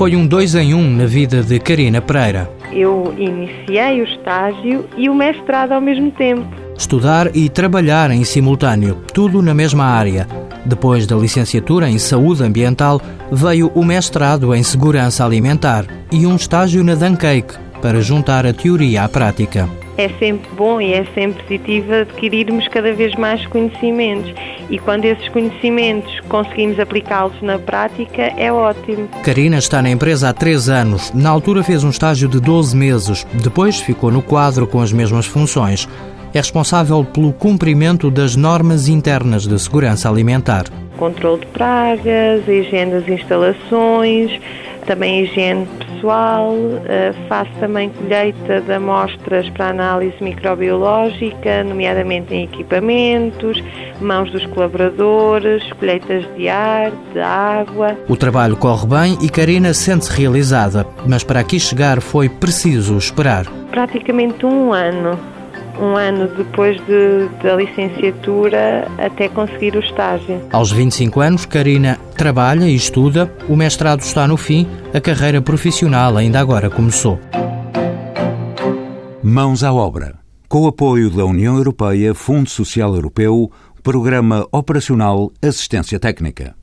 foi um dois em um na vida de Karina Pereira. Eu iniciei o estágio e o mestrado ao mesmo tempo. Estudar e trabalhar em simultâneo, tudo na mesma área. Depois da licenciatura em Saúde Ambiental, veio o mestrado em Segurança Alimentar e um estágio na Duncake para juntar a teoria à prática. É sempre bom e é sempre positivo adquirirmos cada vez mais conhecimentos e quando esses conhecimentos conseguimos aplicá-los na prática é ótimo. Karina está na empresa há três anos. Na altura fez um estágio de 12 meses. Depois ficou no quadro com as mesmas funções. É responsável pelo cumprimento das normas internas de segurança alimentar. Controle de pragas, higiene das instalações, também higiene pessoal, eh, faço também colheita de amostras para análise microbiológica, nomeadamente em equipamentos, mãos dos colaboradores, colheitas de ar, de água. O trabalho corre bem e Karina sente-se realizada, mas para aqui chegar foi preciso esperar. Praticamente um ano um ano depois de, da licenciatura até conseguir o estágio. Aos 25 anos, Karina trabalha e estuda, o mestrado está no fim, a carreira profissional ainda agora começou. Mãos à obra. Com o apoio da União Europeia, Fundo Social Europeu, Programa Operacional Assistência Técnica.